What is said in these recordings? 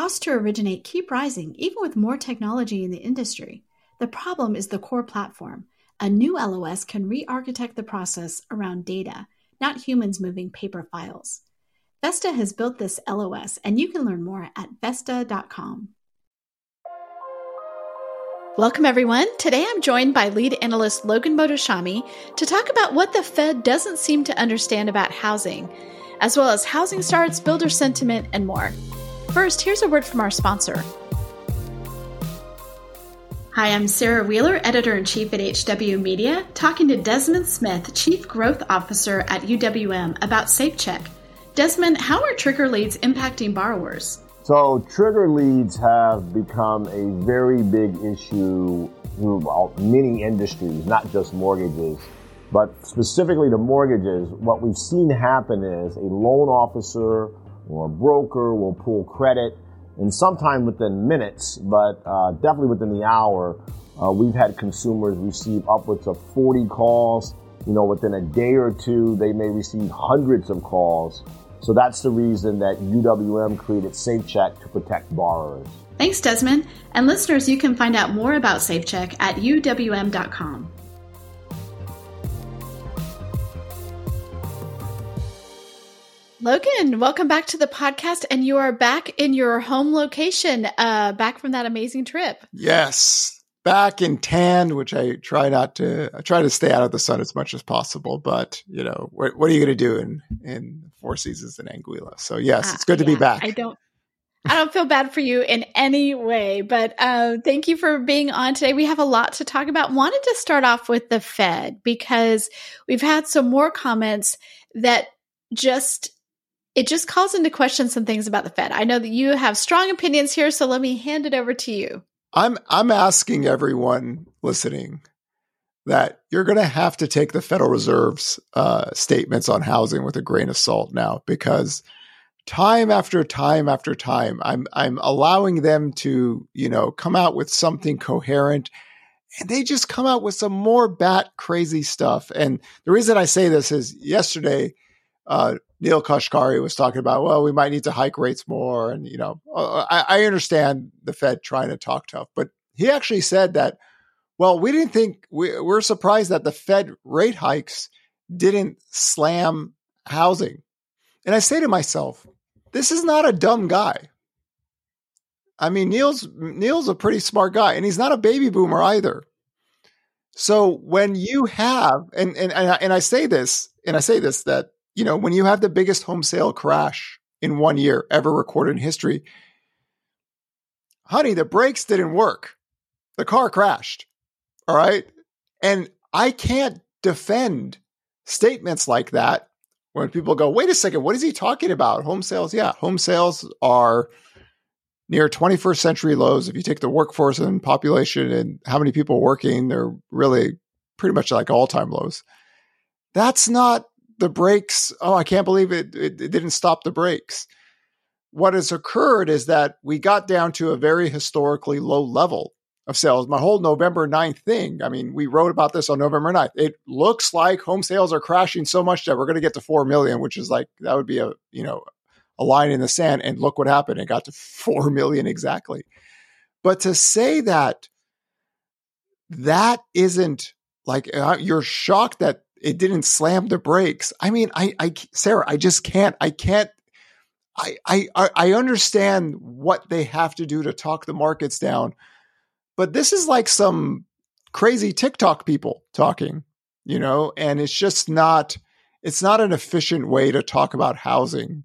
costs to originate keep rising even with more technology in the industry. The problem is the core platform. A new LOS can re architect the process around data, not humans moving paper files. Vesta has built this LOS, and you can learn more at Vesta.com. Welcome, everyone. Today I'm joined by lead analyst Logan Mohtashami to talk about what the Fed doesn't seem to understand about housing, as well as housing starts, builder sentiment, and more. First, here's a word from our sponsor. Hi, I'm Sarah Wheeler, editor in chief at HW Media, talking to Desmond Smith, chief growth officer at UWM, about SafeCheck. Desmond, how are trigger leads impacting borrowers? So, trigger leads have become a very big issue throughout many industries, not just mortgages. But specifically to mortgages, what we've seen happen is a loan officer or a broker will pull credit and sometime within minutes, but uh, definitely within the hour, uh, we've had consumers receive upwards of 40 calls. You know, within a day or two, they may receive hundreds of calls. So that's the reason that UWM created SafeCheck to protect borrowers. Thanks, Desmond. And listeners, you can find out more about SafeCheck at uwm.com. Logan, welcome back to the podcast, and you are back in your home location, uh, back from that amazing trip. Yes, back in tan, which I try not to. I try to stay out of the sun as much as possible, but you know, what, what are you going to do in in Four Seasons in Anguilla? So yes, uh, it's good to yeah, be back. I don't. I don't feel bad for you in any way, but uh, thank you for being on today. We have a lot to talk about. Wanted to start off with the Fed because we've had some more comments that just it just calls into question some things about the Fed. I know that you have strong opinions here, so let me hand it over to you. I'm I'm asking everyone listening that you're going to have to take the Federal Reserve's uh, statements on housing with a grain of salt now, because time after time after time, I'm I'm allowing them to you know come out with something coherent, and they just come out with some more bat crazy stuff. And the reason I say this is yesterday uh, Neel Kashkari was talking about, well, we might need to hike rates more. And, you know, uh, I, I understand the Fed trying to talk tough, but he actually said that, well, we didn't think, we, we're surprised that the Fed rate hikes didn't slam housing. And I say to myself, this is not a dumb guy. I mean, Neil's Neel's a pretty smart guy, and he's not a baby boomer either. So when you have, and and and I, and I say this, and I say this that you know, when you have the biggest home sale crash in one year ever recorded in history, honey, the brakes didn't work. The car crashed. All right. And I can't defend statements like that when people go, wait a second, what is he talking about? Home sales? Yeah, home sales are near 21st century lows. If you take the workforce and population and how many people working, they're really pretty much like all time lows. That's not the brakes. Oh, I can't believe it, it, it didn't stop the brakes. What has occurred is that we got down to a very historically low level of sales. My whole November 9th thing, I mean, we wrote about this on November 9th. It looks like home sales are crashing so much that we're going to get to 4 million, which is like, that would be a, you know, a line in the sand. And look what happened. It got to 4 million exactly. But to say that that isn't like, uh, you're shocked that it didn't slam the brakes. I mean, I, I, Sarah, I just can't, I can't, I, I, I understand what they have to do to talk the markets down, but this is like some crazy TikTok people talking, you know, and it's just not, it's not an efficient way to talk about housing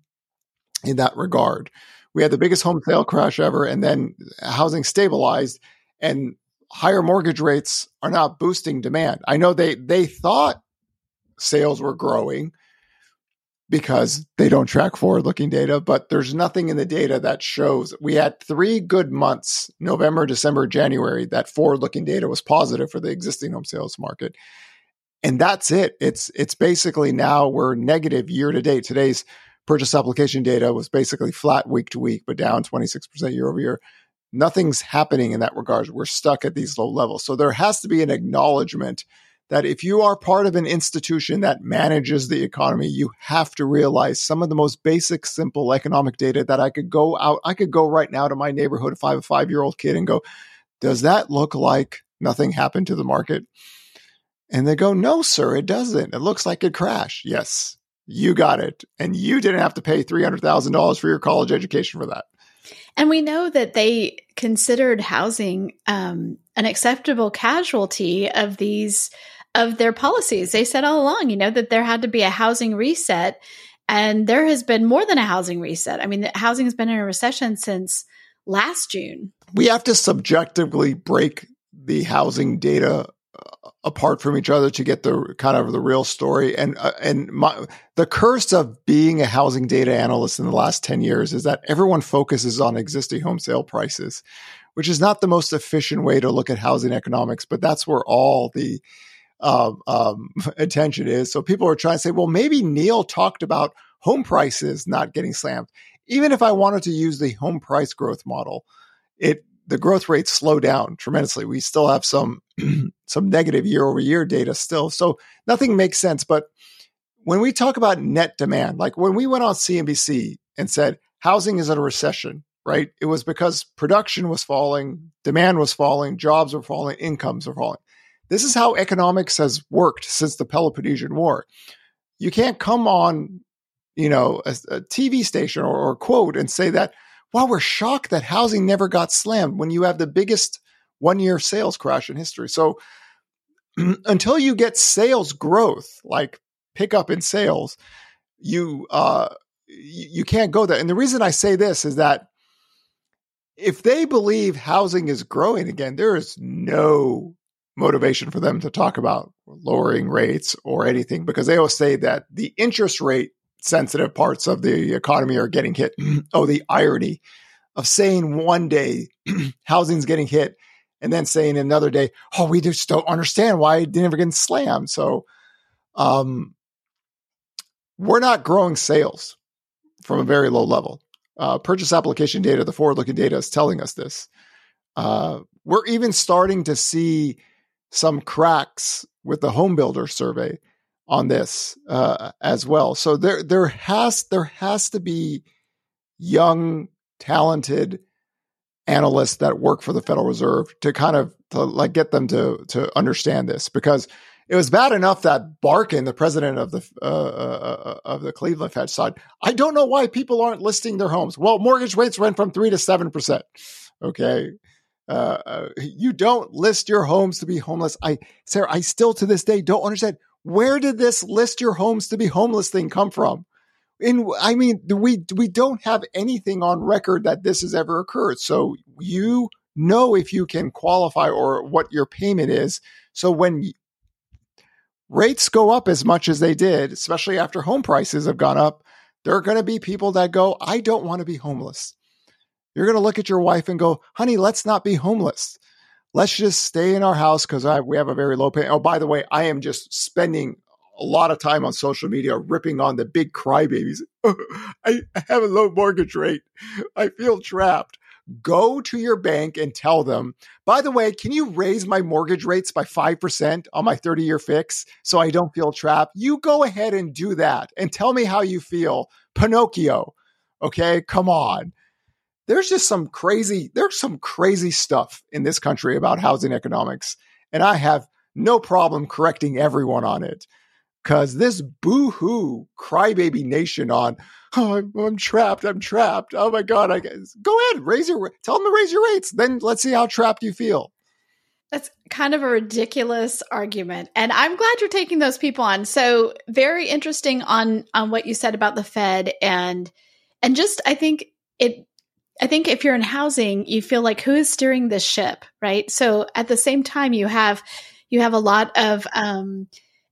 in that regard. We had the biggest home sale crash ever, and then housing stabilized, and higher mortgage rates are not boosting demand. I know they they thought sales were growing because they don't track forward looking data, but there's nothing in the data that shows we had three good months November, December, January that forward looking data was positive for the existing home sales market. And that's it. It's it's basically now we're negative year to date. Today's purchase application data was basically flat week to week, but down 26% year over year. Nothing's happening in that regard. We're stuck at these low levels. So there has to be an acknowledgement that if you are part of an institution that manages the economy, you have to realize some of the most basic, simple economic data that I could go out, I could go right now to my neighborhood if I have a five year old kid and go, does that look like nothing happened to the market? And they go, no, sir, it doesn't. It looks like it crashed. Yes, you got it. And you didn't have to pay $300,000 for your college education for that. And we know that they considered housing um, an acceptable casualty of these of their policies. They said all along, you know, that there had to be a housing reset, and there has been more than a housing reset. I mean, housing has been in a recession since last June. We have to subjectively break the housing data uh, apart from each other to get the kind of the real story. And uh, and my, the curse of being a housing data analyst in the last ten years is that everyone focuses on existing home sale prices, which is not the most efficient way to look at housing economics. But that's where all the um, um, attention is. So people are trying to say, well, maybe Neel talked about home prices not getting slammed. Even if I wanted to use the home price growth model, it the growth rates slow down tremendously. We still have some some negative year over year data still. So nothing makes sense. But when we talk about net demand, like when we went on CNBC and said housing is in a recession, right? It was because production was falling, demand was falling, jobs were falling, incomes were falling. This is how economics has worked since the Peloponnesian War. You can't come on, you know, a, a TV station or, or quote and say that wow, we're shocked that housing never got slammed when you have the biggest one year sales crash in history. So until you get sales growth, like pickup in sales, you, uh, you can't go there. And the reason I say this is that if they believe housing is growing again, there is no motivation for them to talk about lowering rates or anything because they always say that the interest rate sensitive parts of the economy are getting hit. oh, the irony of saying one day housing's getting hit and then saying another day, oh, we just don't understand why it didn't ever get slammed. So um, we're not growing sales from a very low level. Uh, purchase application data, the forward looking data is telling us this. Uh, we're even starting to see some cracks with the home builder survey on this uh, as well. So there there has there has to be young, talented analysts that work for the Federal Reserve to kind of to like get them to to understand this because it was bad enough that Barkin, the president of the uh, uh, uh, of the Cleveland Fed, said, "I don't know why people aren't listing their homes." Well, mortgage rates went from three to seven percent. Okay, uh, uh, you don't list your homes to be homeless. I, Sarah, I still to this day don't understand where did this list your homes to be homeless thing come from? And I mean, we we don't have anything on record that this has ever occurred. So you know if you can qualify or what your payment is. So when rates go up as much as they did, especially after home prices have gone up, there are going to be people that go, I don't want to be homeless. You're going to look at your wife and go, honey, let's not be homeless let's just stay in our house because we have a very low pay. Oh, by the way, I am just spending a lot of time on social media ripping on the big crybabies. I have a low mortgage rate. I feel trapped. Go to your bank and tell them, by the way, can you raise my mortgage rates by 5% on my 30 year fix so I don't feel trapped? You go ahead and do that and tell me how you feel. Pinocchio. Okay, come on there's just some crazy, there's some crazy stuff in this country about housing economics. And I have no problem correcting everyone on it. Cause this boo-hoo crybaby nation on, oh, I'm, I'm, trapped, I'm trapped. Oh my God, I guess. Go ahead, raise your, tell them to raise your rates. Then let's see how trapped you feel. That's kind of a ridiculous argument. And I'm glad you're taking those people on. So very interesting on, on what you said about the Fed and, and just, I think it I think if you're in housing, you feel like who is steering this ship, right? So at the same time, you have you have a lot of um,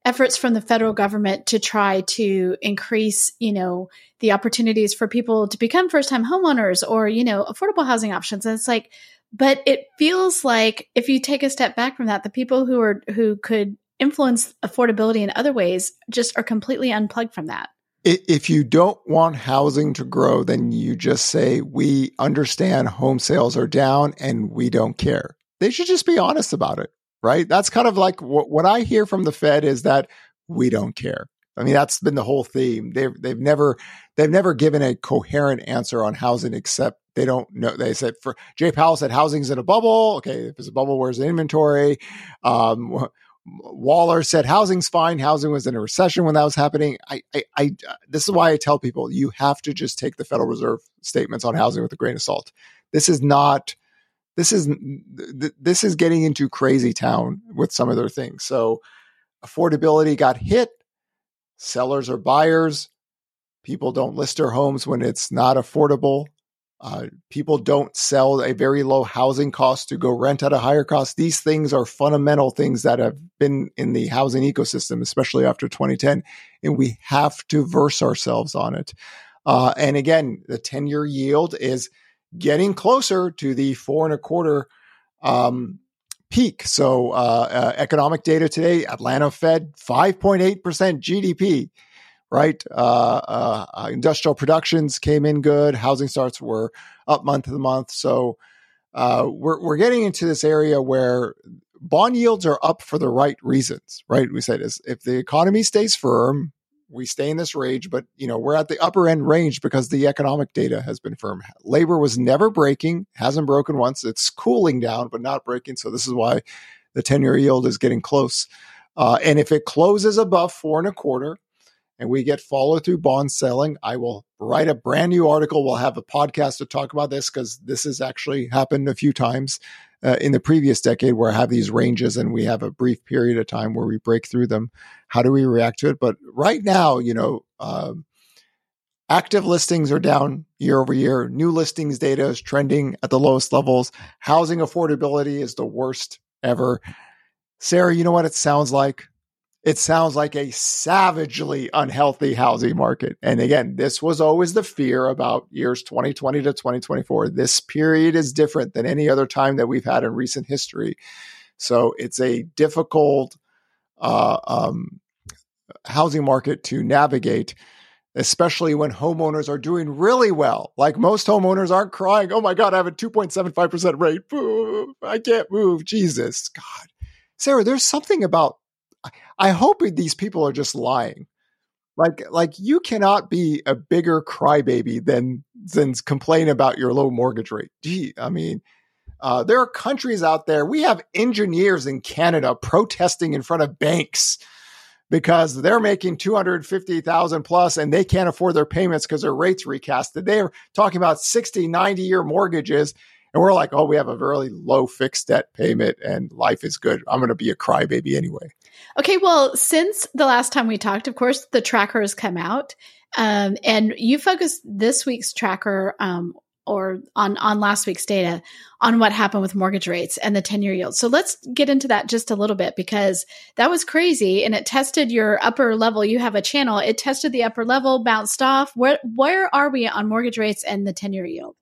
efforts from the federal government to try to increase, you know, the opportunities for people to become first time homeowners or you know affordable housing options. And it's like, but it feels like if you take a step back from that, the people who are who could influence affordability in other ways just are completely unplugged from that if you don't want housing to grow, then you just say, we understand home sales are down and we don't care. They should just be honest about it. right? That's kind of like what, what I hear from the Fed is that we don't care. I mean, that's been the whole theme. They've they've never they've never given a coherent answer on housing except they don't know. They said for Jay Powell said housing's in a bubble. Okay, if it's a bubble, where's the inventory? Um, Waller said housing's fine. Housing was in a recession when that was happening. I, I, I, this is why I tell people you have to just take the Federal Reserve statements on housing with a grain of salt. This is not, this is, this is getting into crazy town with some of their things. So affordability got hit. Sellers or buyers. People don't list their homes when it's not affordable. Uh, people don't sell a very low housing cost to go rent at a higher cost. These things are fundamental things that have been in the housing ecosystem, especially after 2010, and we have to verse ourselves on it. Uh, and again, the 10 year yield is getting closer to the four and a quarter um, peak. So, uh, uh economic data today Atlanta Fed 5.8% GDP right? Uh, uh, uh, industrial productions came in good. Housing starts were up month to month. So uh, we're we're getting into this area where bond yields are up for the right reasons, right? We said is if the economy stays firm, we stay in this range, but you know we're at the upper end range because the economic data has been firm. Labor was never breaking, hasn't broken once. It's cooling down, but not breaking. So this is why the ten year yield is getting close. Uh, and if it closes above four and a quarter, and we get follow through bond selling, I will write a brand new article. We'll have a podcast to talk about this because this has actually happened a few times uh, in the previous decade where I have these ranges and we have a brief period of time where we break through them. How do we react to it? But right now, you know, um, active listings are down year over year. New listings data is trending at the lowest levels. Housing affordability is the worst ever. Sarah, you know what it sounds like? It sounds like a savagely unhealthy housing market. And again, this was always the fear about years 2020 to 2024. This period is different than any other time that we've had in recent history. So it's a difficult uh, um, housing market to navigate, especially when homeowners are doing really well. Like most homeowners aren't crying, oh my God, I have a 2.75% rate. Boo, I can't move. Jesus, God. Sarah, there's something about I hope these people are just lying. Like, like you cannot be a bigger crybaby than than complain about your low mortgage rate. Gee, I mean, uh, there are countries out there. We have engineers in Canada protesting in front of banks because they're making 250,000 plus and they can't afford their payments because their rates recasted. They're talking about 60, 90 year mortgages. And we're like, oh, we have a very low fixed debt payment and life is good. I'm going to be a crybaby anyway. Okay, well, since the last time we talked, of course, the tracker has come out, um, and you focused this week's tracker um, or on on last week's data on what happened with mortgage rates and the 10 year yield. So let's get into that just a little bit because that was crazy and it tested your upper level. You have a channel, it tested the upper level, bounced off. Where where are we on mortgage rates and the 10 year yield?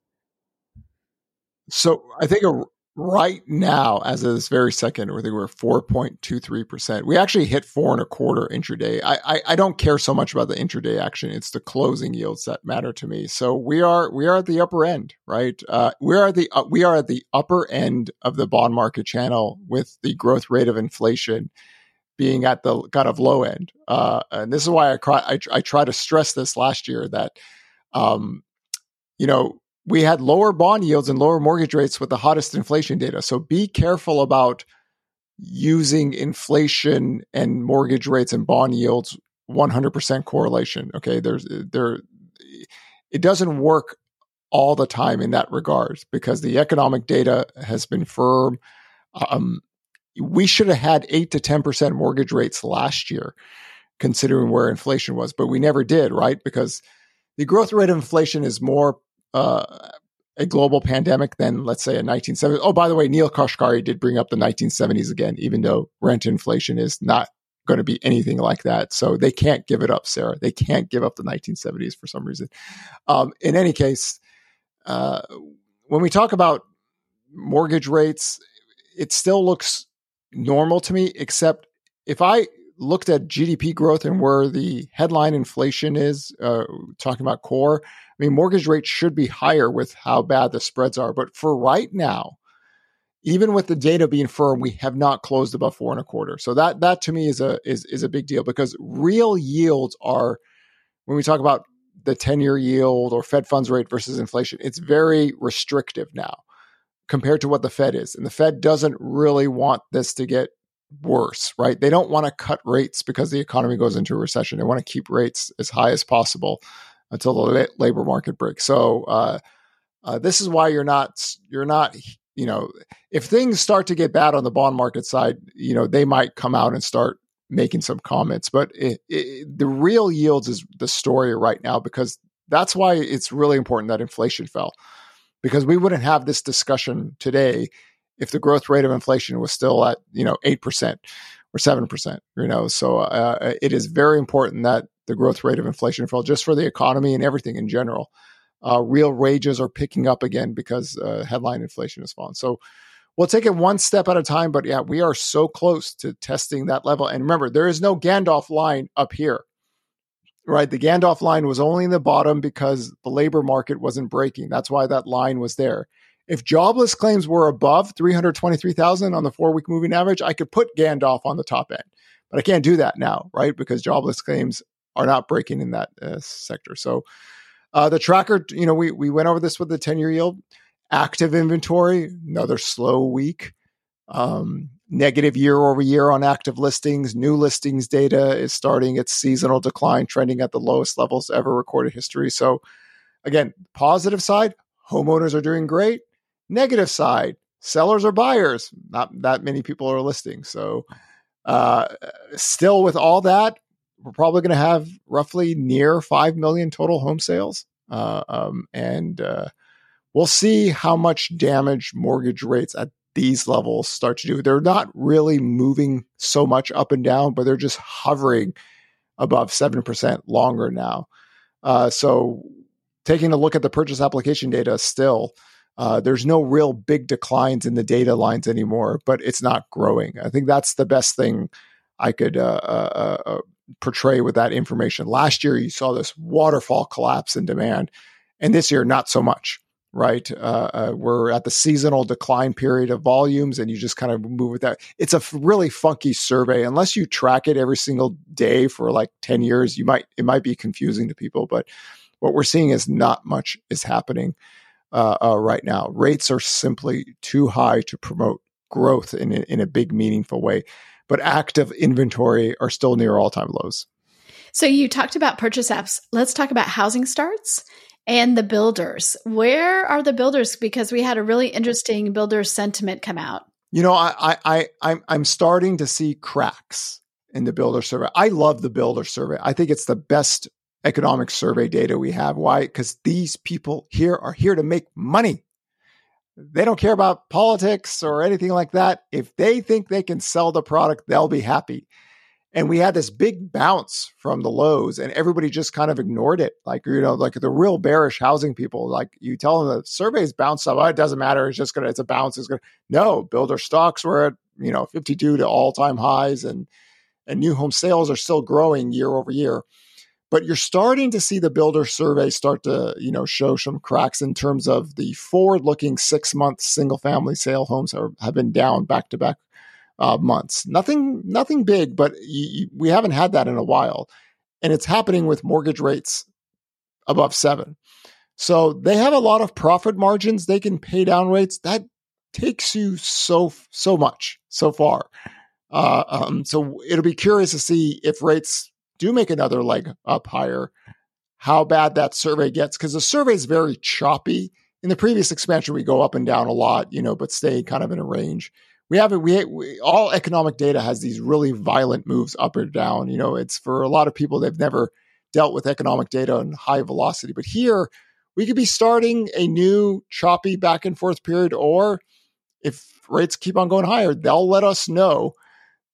So I think a right now, as of this very second, I think we're 4.23%. We actually hit four and a quarter intraday. I, I, I, don't care so much about the intraday action. It's the closing yields that matter to me. So we are, we are at the upper end, right? Uh, we are the, uh, we are at the upper end of the bond market channel with the growth rate of inflation being at the kind of low end. Uh, and this is why I, cry, I, I try to stress this last year that, um, you know, we had lower bond yields and lower mortgage rates with the hottest inflation data. So be careful about using inflation and mortgage rates and bond yields 100% correlation. Okay, there's there it doesn't work all the time in that regard because the economic data has been firm. Um, we should have had 8 to 10% mortgage rates last year considering where inflation was, but we never did, right? Because the growth rate of inflation is more uh, a global pandemic than let's say a 1970s. Oh, by the way, Neel Kashkari did bring up the 1970s again, even though rent inflation is not going to be anything like that. So they can't give it up, Sarah. They can't give up the 1970s for some reason. Um, in any case, uh, when we talk about mortgage rates, it still looks normal to me, except if I looked at GDP growth and where the headline inflation is, uh, talking about core, I mean, mortgage rates should be higher with how bad the spreads are. But for right now, even with the data being firm, we have not closed above four and a quarter. So that that to me is a is is a big deal because real yields are when we talk about the 10 year yield or Fed funds rate versus inflation, it's very restrictive now compared to what the Fed is. And the Fed doesn't really want this to get worse, right? They don't want to cut rates because the economy goes into a recession. They want to keep rates as high as possible until the labor market breaks. So, uh, uh, this is why you're not you're not you know, if things start to get bad on the bond market side, you know, they might come out and start making some comments. But it, it, the real yields is the story right now because that's why it's really important that inflation fell because we wouldn't have this discussion today if the growth rate of inflation was still at you know eight percent or seven percent. You know, so uh, it is very important that the growth rate of inflation fell just for the economy and everything in general uh, real wages are picking up again because uh, headline inflation has fallen. So we'll take it one step at a time. But yeah, we are so close to testing that level. And remember, there is no Gandalf line up here, right? The Gandalf line was only in the bottom because the labor market wasn't breaking. That's why that line was there. If jobless claims were above 323,000 on the four week moving average, I could put Gandalf on the top end. But I can't do that now, right? Because jobless claims are not breaking in that uh, sector. So uh, the tracker, you know, we we went over this with the 10 year yield. Active inventory, another slow week. Um, negative year over year on active listings. New listings data is starting its seasonal decline, trending at the lowest levels ever recorded history. So, again, positive side, homeowners are doing great. Negative side, sellers or buyers, not that many people are listing. So, uh, still with all that, we're probably going to have roughly near 5 million total home sales. Uh, um, and uh, we'll see how much damage mortgage rates at these levels start to do. They're not really moving so much up and down, but they're just hovering above 7% longer now. Uh, so, taking a look at the purchase application data still, uh, there's no real big declines in the data lines anymore, but it's not growing. I think that's the best thing I could uh, uh, uh portray with that information. Last year, you saw this waterfall collapse in demand, and this year, not so much. Right, uh, uh, we're at the seasonal decline period of volumes, and you just kind of move with that. It's a really funky survey. Unless you track it every single day for like ten years, you might it might be confusing to people. But what we're seeing is not much is happening uh, uh right now. Rates are simply too high to promote growth in in a big meaningful way but active inventory are still near all time lows. So you talked about purchase apps. Let's talk about housing starts and the builders. Where are the builders? Because we had a really interesting builder sentiment come out. You know, I, I, I'm, I'm starting to see cracks in the builder survey. I love the builder survey. I think it's the best economic survey data we have. Why? Because these people here are here to make money. They don't care about politics or anything like that. If they think they can sell the product, they'll be happy. And we had this big bounce from the lows, and everybody just kind of ignored it. Like, you know, like the real bearish housing people, like you tell them the surveys bounce up. Oh, it doesn't matter. It's just going to, it's a bounce. It's going to, no, builder stocks were at, you know, 52 to all time highs, and, and new home sales are still growing year over year but you're starting to see the builder survey start to you know show some cracks in terms of the forward looking six month single family sale homes are, have been down back to back months. Nothing nothing big but we haven't had that in a while. And it's happening with mortgage rates above seven. So they have a lot of profit margins. They can pay down rates. That takes you so so much so far. Uh, um, so it'll be curious to see if rates do make another leg up higher, how bad that survey gets. Because the survey is very choppy. In the previous expansion, we go up and down a lot, you know, but stay kind of in a range. We have. We, we all economic data has these really violent moves up or down. You know, it's for a lot of people they've never dealt with economic data and high velocity. But here, we could be starting a new choppy back and forth period, or if rates keep on going higher, they'll let us know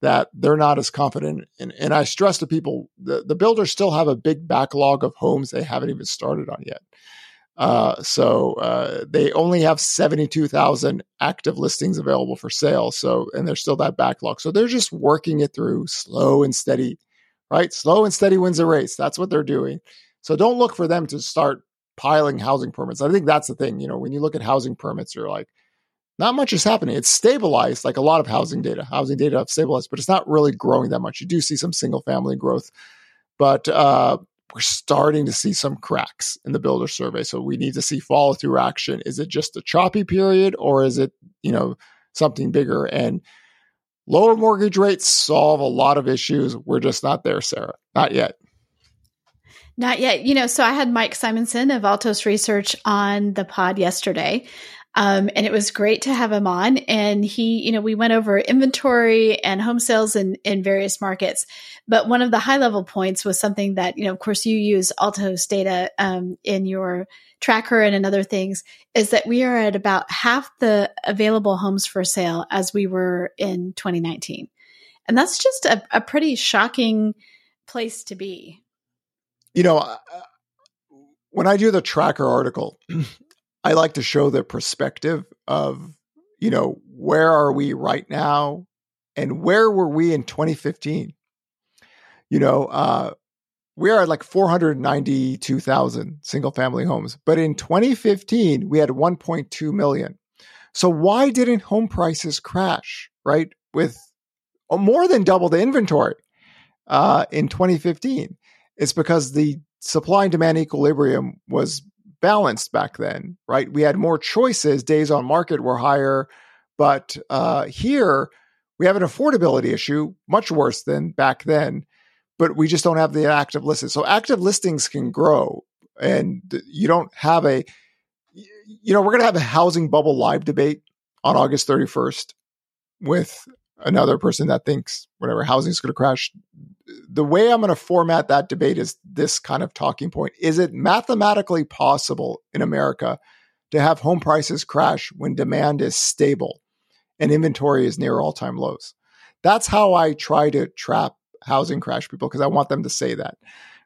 that they're not as confident. And, and I stress to people the, the builders still have a big backlog of homes they haven't even started on yet. Uh, so uh, they only have 72,000 active listings available for sale. So, and there's still that backlog. So they're just working it through slow and steady, right? Slow and steady wins a race. That's what they're doing. So don't look for them to start piling housing permits. I think that's the thing. You know, when you look at housing permits, you're like, not much is happening. It's stabilized, like a lot of housing data. Housing data have stabilized, but it's not really growing that much. You do see some single family growth, but uh, we're starting to see some cracks in the builder survey. So we need to see follow through action. Is it just a choppy period, or is it you know something bigger? And lower mortgage rates solve a lot of issues. We're just not there, Sarah. Not yet. Not yet. You know, so I had Mike Simonsen of Altos Research on the pod yesterday. Um, and it was great to have him on. And he, you know, we went over inventory and home sales in, in various markets. But one of the high level points was something that, you know, of course, you use Altos data um, in your tracker and in other things, is that we are at about half the available homes for sale as we were in 2019. And that's just a, a pretty shocking place to be. You know, uh, when I do the tracker article, I like to show the perspective of, you know, where are we right now and where were we in 2015? You know, uh, we are at like 492,000 single family homes, but in 2015, we had 1.2 million. So why didn't home prices crash, right? With more than double the inventory uh, in 2015. It's because the supply and demand equilibrium was balanced back then, right? We had more choices, days on market were higher, but uh, here we have an affordability issue, much worse than back then, but we just don't have the active listings. So active listings can grow, and you don't have a, you know, we're going to have a housing bubble live debate on August 31st with another person that thinks whatever housing is going to crash the way I'm going to format that debate is this kind of talking point. Is it mathematically possible in America to have home prices crash when demand is stable and inventory is near all time lows? That's how I try to trap housing crash people because I want them to say that.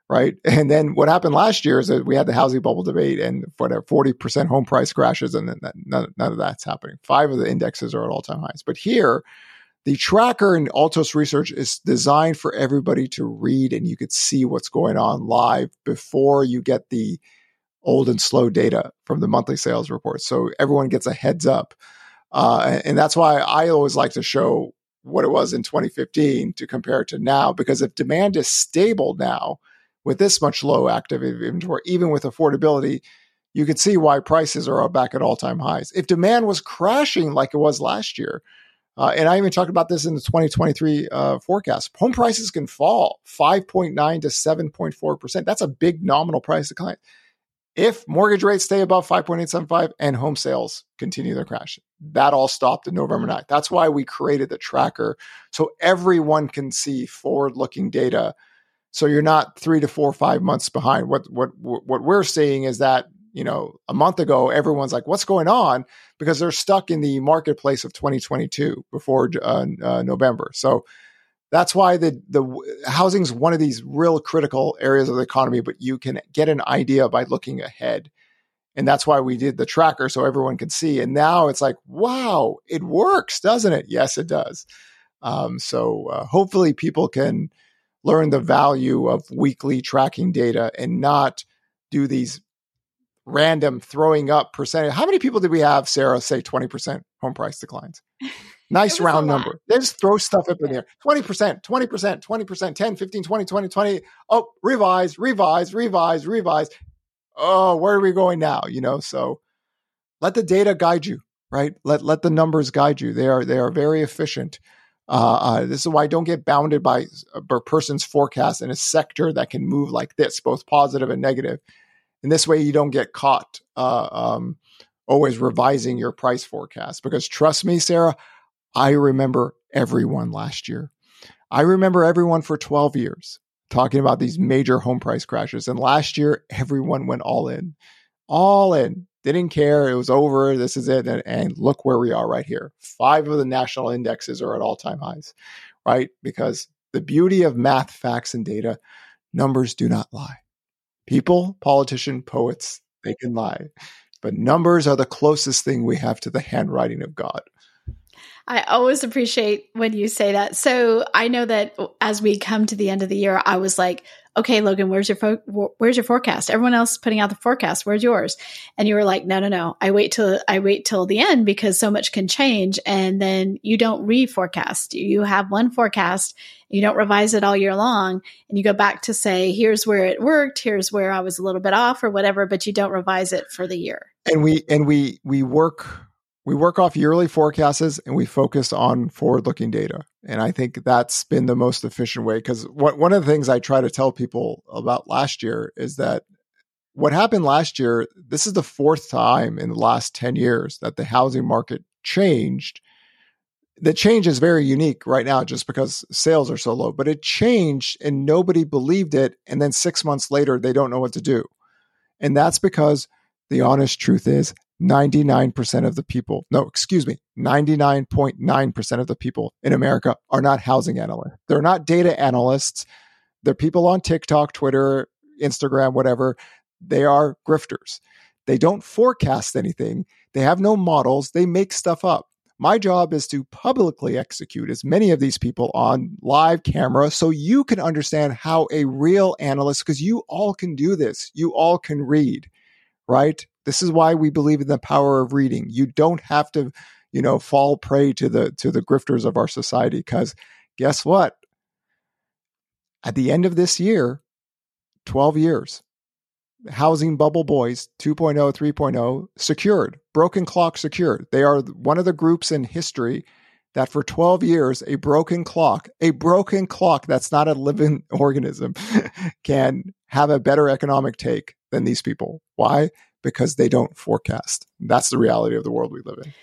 Right. And then what happened last year is that we had the housing bubble debate and whatever 40% home price crashes and none, none of that's happening. Five of the indexes are at all time highs. But here, the tracker in Altos Research is designed for everybody to read and you could see what's going on live before you get the old and slow data from the monthly sales report. So everyone gets a heads up. Uh, and that's why I always like to show what it was in 2015 to compare it to now, because if demand is stable now with this much low active inventory, even with affordability, you can see why prices are back at all time highs. If demand was crashing like it was last year, uh, and I even talked about this in the 2023 uh, forecast. Home prices can fall 5.9 to 7.4%. That's a big nominal price decline. If mortgage rates stay above 5.875 and home sales continue their crash, that all stopped in November 9th. That's why we created the tracker so everyone can see forward looking data. So you're not three to four, five months behind. What, what, what we're seeing is that you know, a month ago, everyone's like, what's going on? Because they're stuck in the marketplace of 2022 before uh, uh, November. So that's why the, the housing is one of these real critical areas of the economy, but you can get an idea by looking ahead. And that's why we did the tracker so everyone can see. And now it's like, wow, it works, doesn't it? Yes, it does. Um, so uh, hopefully people can learn the value of weekly tracking data and not do these random throwing up percentage. How many people did we have, Sarah, say 20% home price declines? Nice round number. They just throw stuff up in there. 20%, 20%, 20%, 10, 15, 20, 20, 20. Oh, revise, revise, revise, revise. Oh, where are we going now? You know, so let the data guide you, right? Let let the numbers guide you. They are they are very efficient. Uh, uh, this is why I don't get bounded by a person's forecast in a sector that can move like this, both positive and negative. And this way, you don't get caught uh, um, always revising your price forecast. Because trust me, Sarah, I remember everyone last year. I remember everyone for 12 years talking about these major home price crashes. And last year, everyone went all in, all in, didn't care. It was over. This is it. And, and look where we are right here. Five of the national indexes are at all time highs, right? Because the beauty of math, facts, and data, numbers do not lie. People, politician, poets, they can lie. But numbers are the closest thing we have to the handwriting of God. I always appreciate when you say that. So I know that as we come to the end of the year, I was like, okay, Logan, where's your fo- where's your forecast? Everyone else putting out the forecast. Where's yours? And you were like, no, no, no. I wait till I wait till the end because so much can change, and then you don't reforecast. You have one forecast. You don't revise it all year long, and you go back to say, here's where it worked. Here's where I was a little bit off or whatever, but you don't revise it for the year. And we and we we work we work off yearly forecasts and we focus on forward looking data. And I think that's been the most efficient way because one of the things I try to tell people about last year is that what happened last year, this is the fourth time in the last 10 years that the housing market changed. The change is very unique right now just because sales are so low, but it changed and nobody believed it. And then six months later, they don't know what to do. And that's because the honest truth is 99% of the people, no, excuse me, 99.9% of the people in America are not housing analysts. They're not data analysts. They're people on TikTok, Twitter, Instagram, whatever. They are grifters. They don't forecast anything. They have no models. They make stuff up. My job is to publicly execute as many of these people on live camera so you can understand how a real analyst, because you all can do this, you all can read, right? This is why we believe in the power of reading. You don't have to, you know, fall prey to the to the grifters of our society because guess what? At the end of this year, 12 years, housing bubble boys 2.0 3.0 secured broken clock secured they are one of the groups in history that for 12 years a broken clock a broken clock that's not a living organism can have a better economic take than these people why because they don't forecast. That's the reality of the world we live in.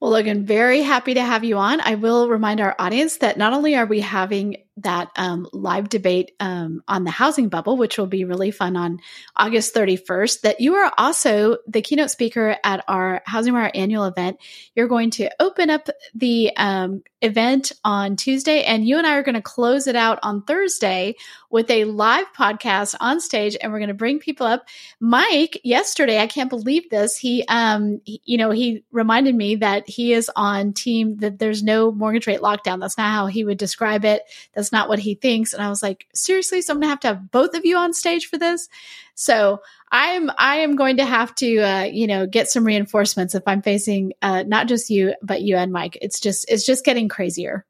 Well, Logan, very happy to have you on. I will remind our audience that not only are we having that um, live debate um, on the housing bubble, which will be really fun on August 31st, that you are also the keynote speaker at our HousingWire annual event. You're going to open up the um, event on Tuesday, and you and I are going to close it out on Thursday with a live podcast on stage, and we're going to bring people up. Mike, yesterday, I can't believe this. He, um, he, you know, he reminded me that he is on team that there's no mortgage rate lockdown. That's not how he would describe it. That's that's not what he thinks. And I was like, seriously, so I'm gonna have to have both of you on stage for this. So I'm I am going to have to uh, you know get some reinforcements if I'm facing uh, not just you but you and Mike. It's just it's just getting crazier.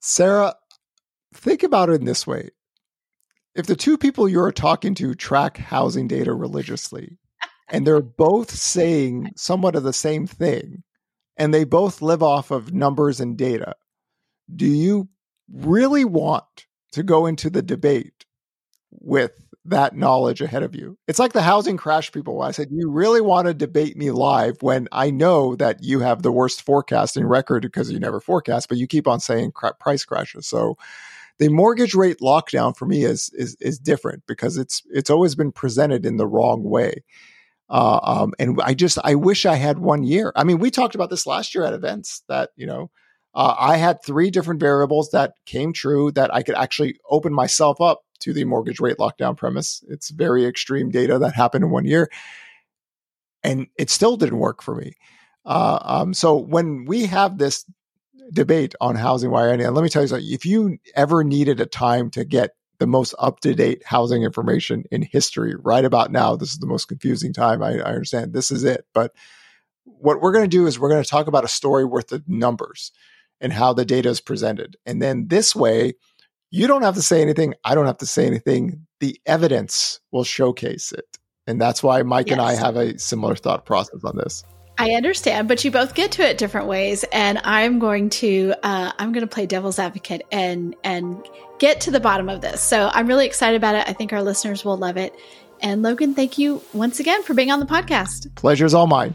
Sarah, think about it in this way: if the two people you're talking to track housing data religiously, and they're both saying somewhat of the same thing, and they both live off of numbers and data, do you really want to go into the debate with that knowledge ahead of you. It's like the housing crash people. I said, You really want to debate me live when I know that you have the worst forecasting record because you never forecast, but you keep on saying price crashes. So the mortgage rate lockdown for me is is is different because it's it's always been presented in the wrong way. Uh, um, and I just I wish I had one year. I mean, we talked about this last year at events that you know uh, I had three different variables that came true that I could actually open myself up to the mortgage rate lockdown premise. It's very extreme data that happened in one year, and it still didn't work for me. Uh, um, so when we have this debate on housing wire, and let me tell you something: if you ever needed a time to get the most up to date housing information in history, right about now, this is the most confusing time. I, I understand this is it, but what we're going to do is we're going to talk about a story worth of numbers and how the data is presented. And then this way, you don't have to say anything. I don't have to say anything. The evidence will showcase it. And that's why Mike yes. and I have a similar thought process on this. I understand, but you both get to it different ways, and I'm going to uh, I'm going to play devil's advocate and and get to the bottom of this. So I'm really excited about it. I think our listeners will love it. And Logan, thank you once again for being on the podcast. Pleasure's all mine.